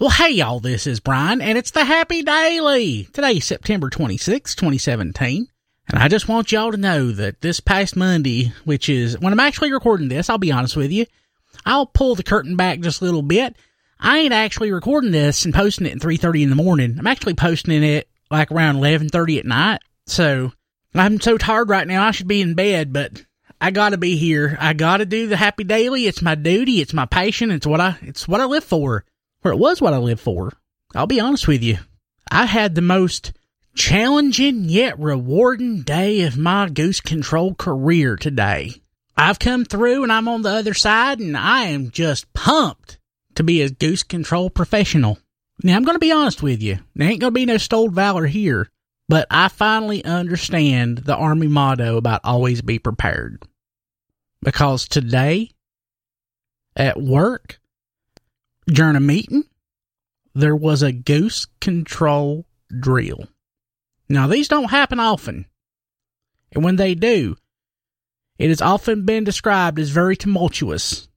Well, hey, y'all, this is Brian, and it's the Happy Daily. Today's September 26, 2017. And I just want y'all to know that this past Monday, which is when I'm actually recording this, I'll be honest with you, I'll pull the curtain back just a little bit. I ain't actually recording this and posting it at 3.30 in the morning. I'm actually posting it like around 11.30 at night. So I'm so tired right now, I should be in bed, but I gotta be here. I gotta do the Happy Daily. It's my duty. It's my passion. It's what I, it's what I live for or it was what I lived for. I'll be honest with you. I had the most challenging yet rewarding day of my goose control career today. I've come through and I'm on the other side and I am just pumped to be a goose control professional. Now I'm going to be honest with you. There ain't going to be no stoled valor here, but I finally understand the army motto about always be prepared. Because today at work, during a meeting, there was a goose control drill. Now, these don't happen often. And when they do, it has often been described as very tumultuous.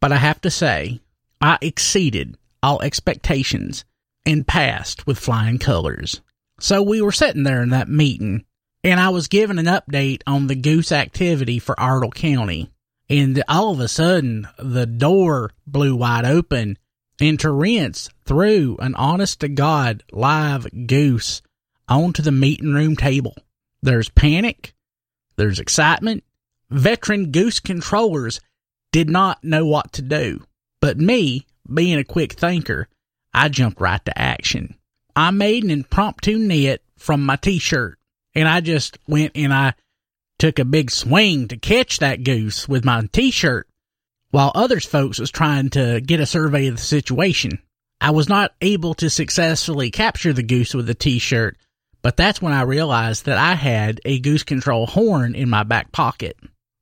But I have to say, I exceeded all expectations and passed with flying colors. So we were sitting there in that meeting, and I was given an update on the goose activity for Ardle County and all of a sudden the door blew wide open and Terrence threw an honest to God live goose onto the meeting room table. There's panic. There's excitement. Veteran goose controllers did not know what to do. But me, being a quick thinker, I jumped right to action. I made an impromptu net from my t-shirt and I just went and I took a big swing to catch that goose with my t-shirt while others folks was trying to get a survey of the situation. I was not able to successfully capture the goose with the t-shirt, but that's when I realized that I had a goose control horn in my back pocket.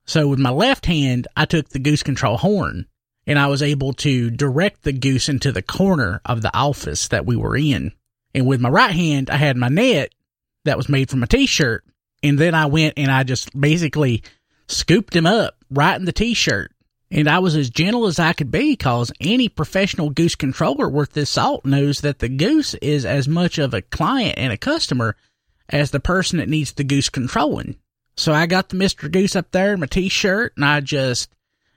So with my left hand, I took the goose control horn and I was able to direct the goose into the corner of the office that we were in. And with my right hand, I had my net that was made from a t-shirt and then I went and I just basically scooped him up right in the t-shirt. And I was as gentle as I could be because any professional goose controller worth this salt knows that the goose is as much of a client and a customer as the person that needs the goose controlling. So I got the Mr. Goose up there in my t-shirt and I just,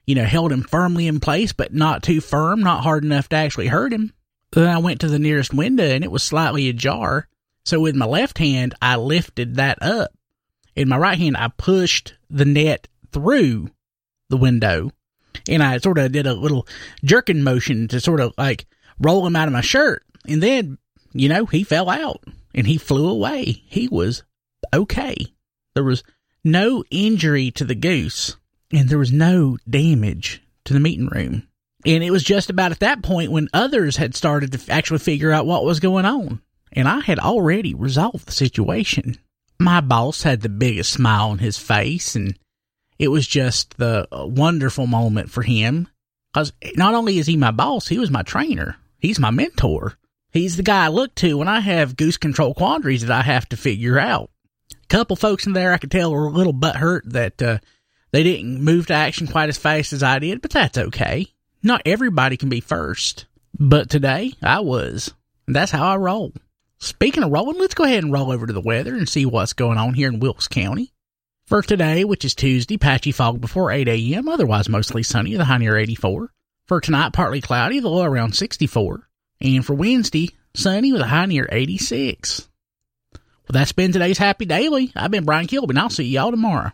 you know, held him firmly in place, but not too firm, not hard enough to actually hurt him. Then I went to the nearest window and it was slightly ajar. So with my left hand, I lifted that up in my right hand, I pushed the net through the window and I sort of did a little jerking motion to sort of like roll him out of my shirt. And then, you know, he fell out and he flew away. He was okay. There was no injury to the goose and there was no damage to the meeting room. And it was just about at that point when others had started to actually figure out what was going on. And I had already resolved the situation my boss had the biggest smile on his face and it was just the wonderful moment for him because not only is he my boss, he was my trainer. He's my mentor. He's the guy I look to when I have goose control quandaries that I have to figure out. A couple folks in there I could tell were a little butthurt that uh, they didn't move to action quite as fast as I did, but that's okay. Not everybody can be first. But today I was. And that's how I roll. Speaking of rolling, let's go ahead and roll over to the weather and see what's going on here in Wilkes County. For today, which is Tuesday, patchy fog before 8 a.m., otherwise mostly sunny, the high near 84. For tonight, partly cloudy, the low around 64. And for Wednesday, sunny with a high near 86. Well, that's been today's Happy Daily. I've been Brian Kilby, and I'll see y'all tomorrow.